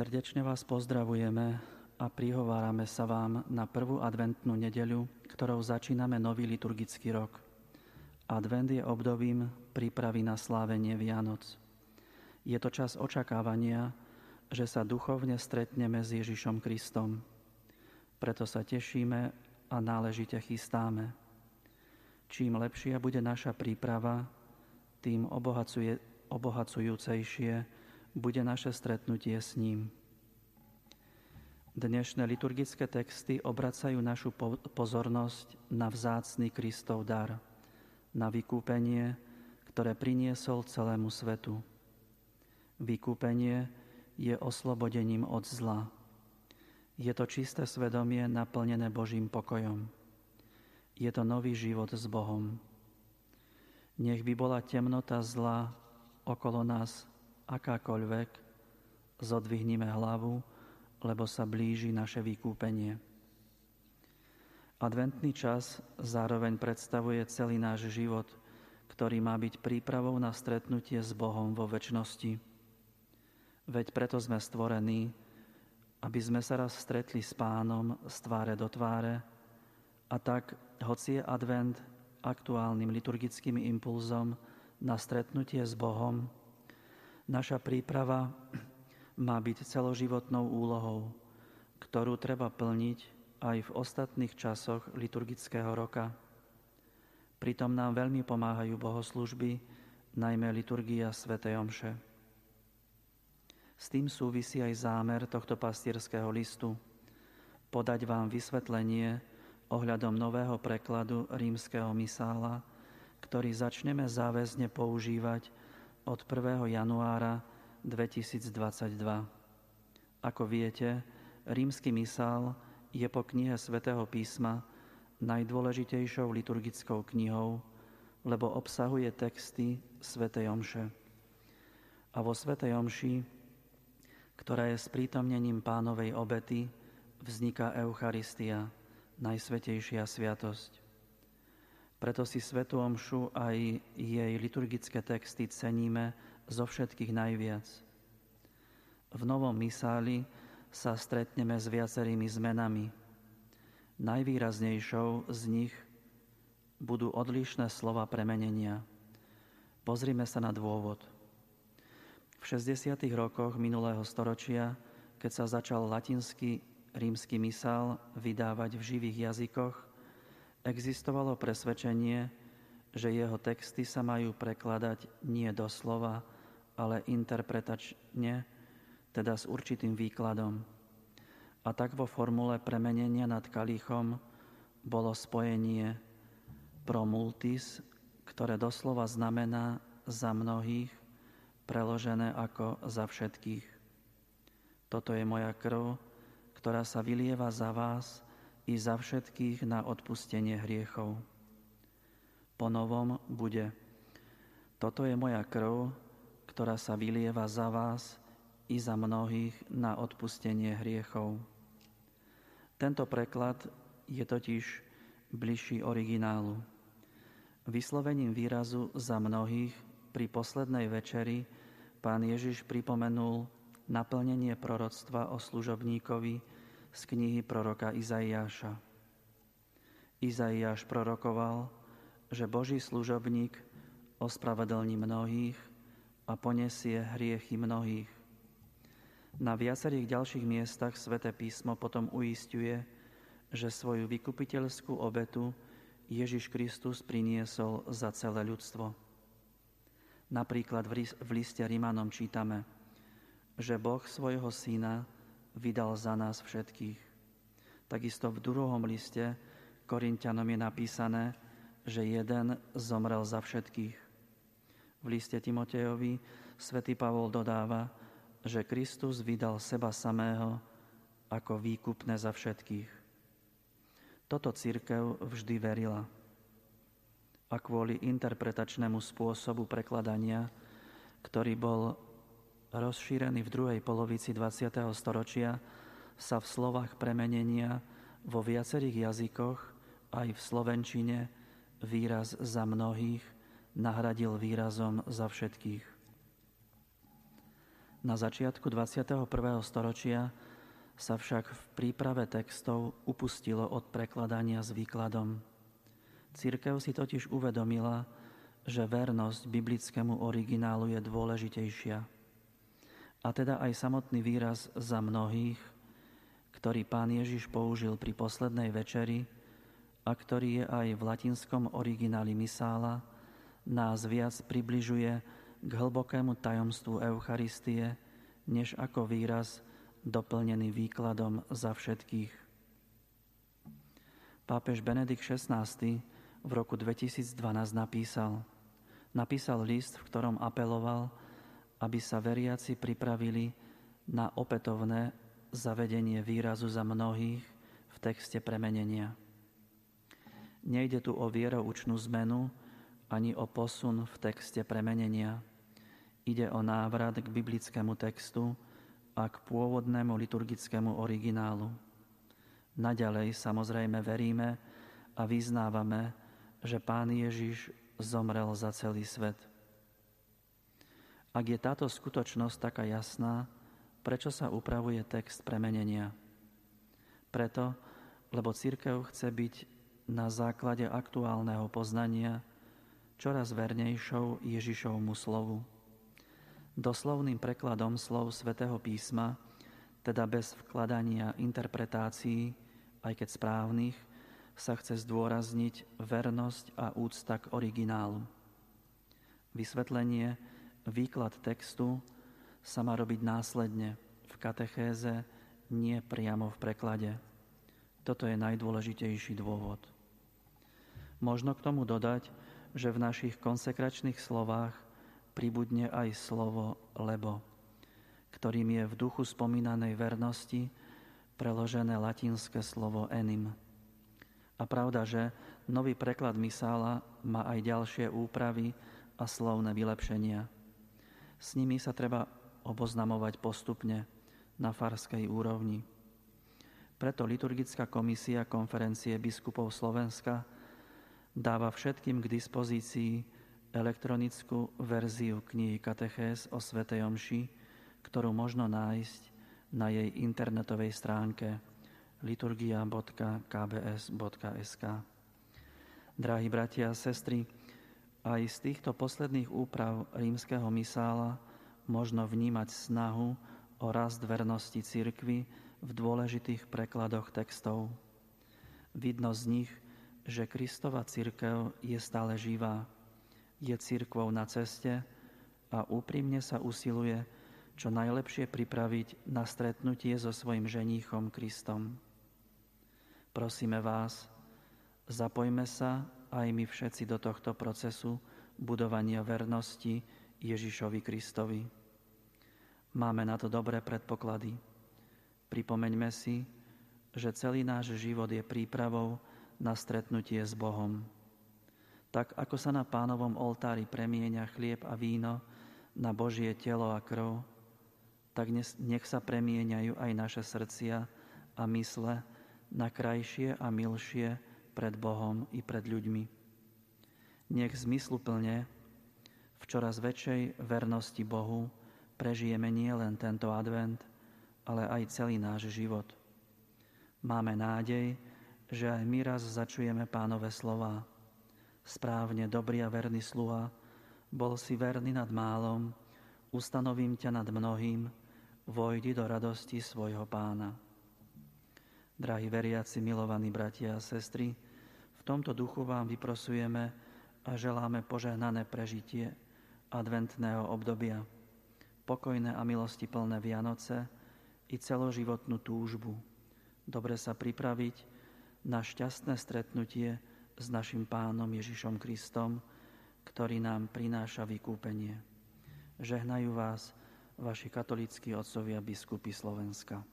Srdečne vás pozdravujeme a prihovárame sa vám na prvú adventnú nedeľu, ktorou začíname nový liturgický rok. Advent je obdobím prípravy na slávenie Vianoc. Je to čas očakávania, že sa duchovne stretneme s Ježišom Kristom. Preto sa tešíme a náležite chystáme. Čím lepšia bude naša príprava, tým obohacuje, obohacujúcejšie bude naše stretnutie s ním. Dnešné liturgické texty obracajú našu pozornosť na vzácný Kristov dar, na vykúpenie, ktoré priniesol celému svetu. Vykúpenie je oslobodením od zla. Je to čisté svedomie naplnené Božím pokojom. Je to nový život s Bohom. Nech by bola temnota zla okolo nás akákoľvek, zodvihnime hlavu, lebo sa blíži naše vykúpenie. Adventný čas zároveň predstavuje celý náš život, ktorý má byť prípravou na stretnutie s Bohom vo väčšnosti. Veď preto sme stvorení, aby sme sa raz stretli s Pánom z tváre do tváre a tak, hoci je advent aktuálnym liturgickým impulzom na stretnutie s Bohom, Naša príprava má byť celoživotnou úlohou, ktorú treba plniť aj v ostatných časoch liturgického roka. Pritom nám veľmi pomáhajú bohoslužby, najmä liturgia Sv. Omše. S tým súvisí aj zámer tohto pastierského listu podať vám vysvetlenie ohľadom nového prekladu rímskeho misála, ktorý začneme záväzne používať od 1. januára 2022. Ako viete, rímsky misál je po knihe svätého písma najdôležitejšou liturgickou knihou, lebo obsahuje texty svätej Omše. A vo svätej Omši, ktorá je sprítomnením pánovej obety, vzniká Eucharistia, najsvetejšia sviatosť. Preto si Svetu Omšu aj jej liturgické texty ceníme zo všetkých najviac. V novom misáli sa stretneme s viacerými zmenami. Najvýraznejšou z nich budú odlišné slova premenenia. Pozrime sa na dôvod. V 60. rokoch minulého storočia, keď sa začal latinský rímsky misál vydávať v živých jazykoch, Existovalo presvedčenie, že jeho texty sa majú prekladať nie doslova, ale interpretačne, teda s určitým výkladom. A tak vo formule premenenia nad kalichom bolo spojenie pro multis, ktoré doslova znamená za mnohých, preložené ako za všetkých. Toto je moja krv, ktorá sa vylieva za vás, i za všetkých na odpustenie hriechov. Po novom bude Toto je moja krv, ktorá sa vylieva za vás i za mnohých na odpustenie hriechov. Tento preklad je totiž bližší originálu. Vyslovením výrazu za mnohých pri poslednej večeri pán Ježiš pripomenul naplnenie proroctva o služobníkovi, z knihy proroka Izaiáša. Izaiáš prorokoval, že Boží služobník ospravedlní mnohých a ponesie hriechy mnohých. Na viacerých ďalších miestach sväté písmo potom uistuje, že svoju vykupiteľskú obetu Ježiš Kristus priniesol za celé ľudstvo. Napríklad v liste Rimanom čítame, že Boh svojho syna vydal za nás všetkých. Takisto v druhom liste Korintianom je napísané, že jeden zomrel za všetkých. V liste Timotejovi svätý Pavol dodáva, že Kristus vydal seba samého ako výkupné za všetkých. Toto církev vždy verila. A kvôli interpretačnému spôsobu prekladania, ktorý bol rozšírený v druhej polovici 20. storočia, sa v slovách premenenia vo viacerých jazykoch, aj v slovenčine, výraz za mnohých nahradil výrazom za všetkých. Na začiatku 21. storočia sa však v príprave textov upustilo od prekladania s výkladom. Církev si totiž uvedomila, že vernosť biblickému originálu je dôležitejšia. A teda aj samotný výraz za mnohých, ktorý pán Ježiš použil pri poslednej večeri a ktorý je aj v latinskom origináli misála, nás viac približuje k hlbokému tajomstvu Eucharistie, než ako výraz doplnený výkladom za všetkých. Pápež Benedikt XVI v roku 2012 napísal, napísal list, v ktorom apeloval, aby sa veriaci pripravili na opätovné zavedenie výrazu za mnohých v texte premenenia. Nejde tu o vieroučnú zmenu ani o posun v texte premenenia – Ide o návrat k biblickému textu a k pôvodnému liturgickému originálu. Naďalej samozrejme veríme a vyznávame, že Pán Ježiš zomrel za celý svet. Ak je táto skutočnosť taká jasná, prečo sa upravuje text premenenia? Preto, lebo církev chce byť na základe aktuálneho poznania čoraz vernejšou Ježišovmu slovu. Doslovným prekladom slov svätého písma, teda bez vkladania interpretácií, aj keď správnych, sa chce zdôrazniť vernosť a úcta k originálu. Vysvetlenie, výklad textu sa má robiť následne v katechéze, nie priamo v preklade. Toto je najdôležitejší dôvod. Možno k tomu dodať, že v našich konsekračných slovách pribudne aj slovo lebo, ktorým je v duchu spomínanej vernosti preložené latinské slovo enim. A pravda, že nový preklad misála má aj ďalšie úpravy a slovné vylepšenia. S nimi sa treba oboznamovať postupne na farskej úrovni. Preto liturgická komisia konferencie biskupov Slovenska dáva všetkým k dispozícii elektronickú verziu knihy Katechés o Svetej Omši, ktorú možno nájsť na jej internetovej stránke liturgia.kbs.sk. Drahí bratia a sestry, aj z týchto posledných úprav rímskeho misála možno vnímať snahu o rast vernosti cirkvy v dôležitých prekladoch textov. Vidno z nich, že Kristova cirkev je stále živá, je církvou na ceste a úprimne sa usiluje čo najlepšie pripraviť na stretnutie so svojim ženíchom Kristom. Prosíme vás, zapojme sa aj my všetci do tohto procesu budovania vernosti Ježišovi Kristovi. Máme na to dobré predpoklady. Pripomeňme si, že celý náš život je prípravou na stretnutie s Bohom. Tak ako sa na pánovom oltári premieňa chlieb a víno na Božie telo a krv, tak nech sa premieňajú aj naše srdcia a mysle na krajšie a milšie pred Bohom i pred ľuďmi. Nech zmysluplne v čoraz väčšej vernosti Bohu prežijeme nielen tento advent, ale aj celý náš život. Máme nádej, že aj my raz začujeme pánové slova správne dobrý a verný sluha, bol si verný nad málom, ustanovím ťa nad mnohým, vojdi do radosti svojho pána. Drahí veriaci, milovaní bratia a sestry, v tomto duchu vám vyprosujeme a želáme požehnané prežitie adventného obdobia, pokojné a milosti plné Vianoce i celoživotnú túžbu, dobre sa pripraviť na šťastné stretnutie s našim pánom Ježišom Kristom, ktorý nám prináša vykúpenie. Žehnajú vás vaši katolíckí otcovia biskupy Slovenska.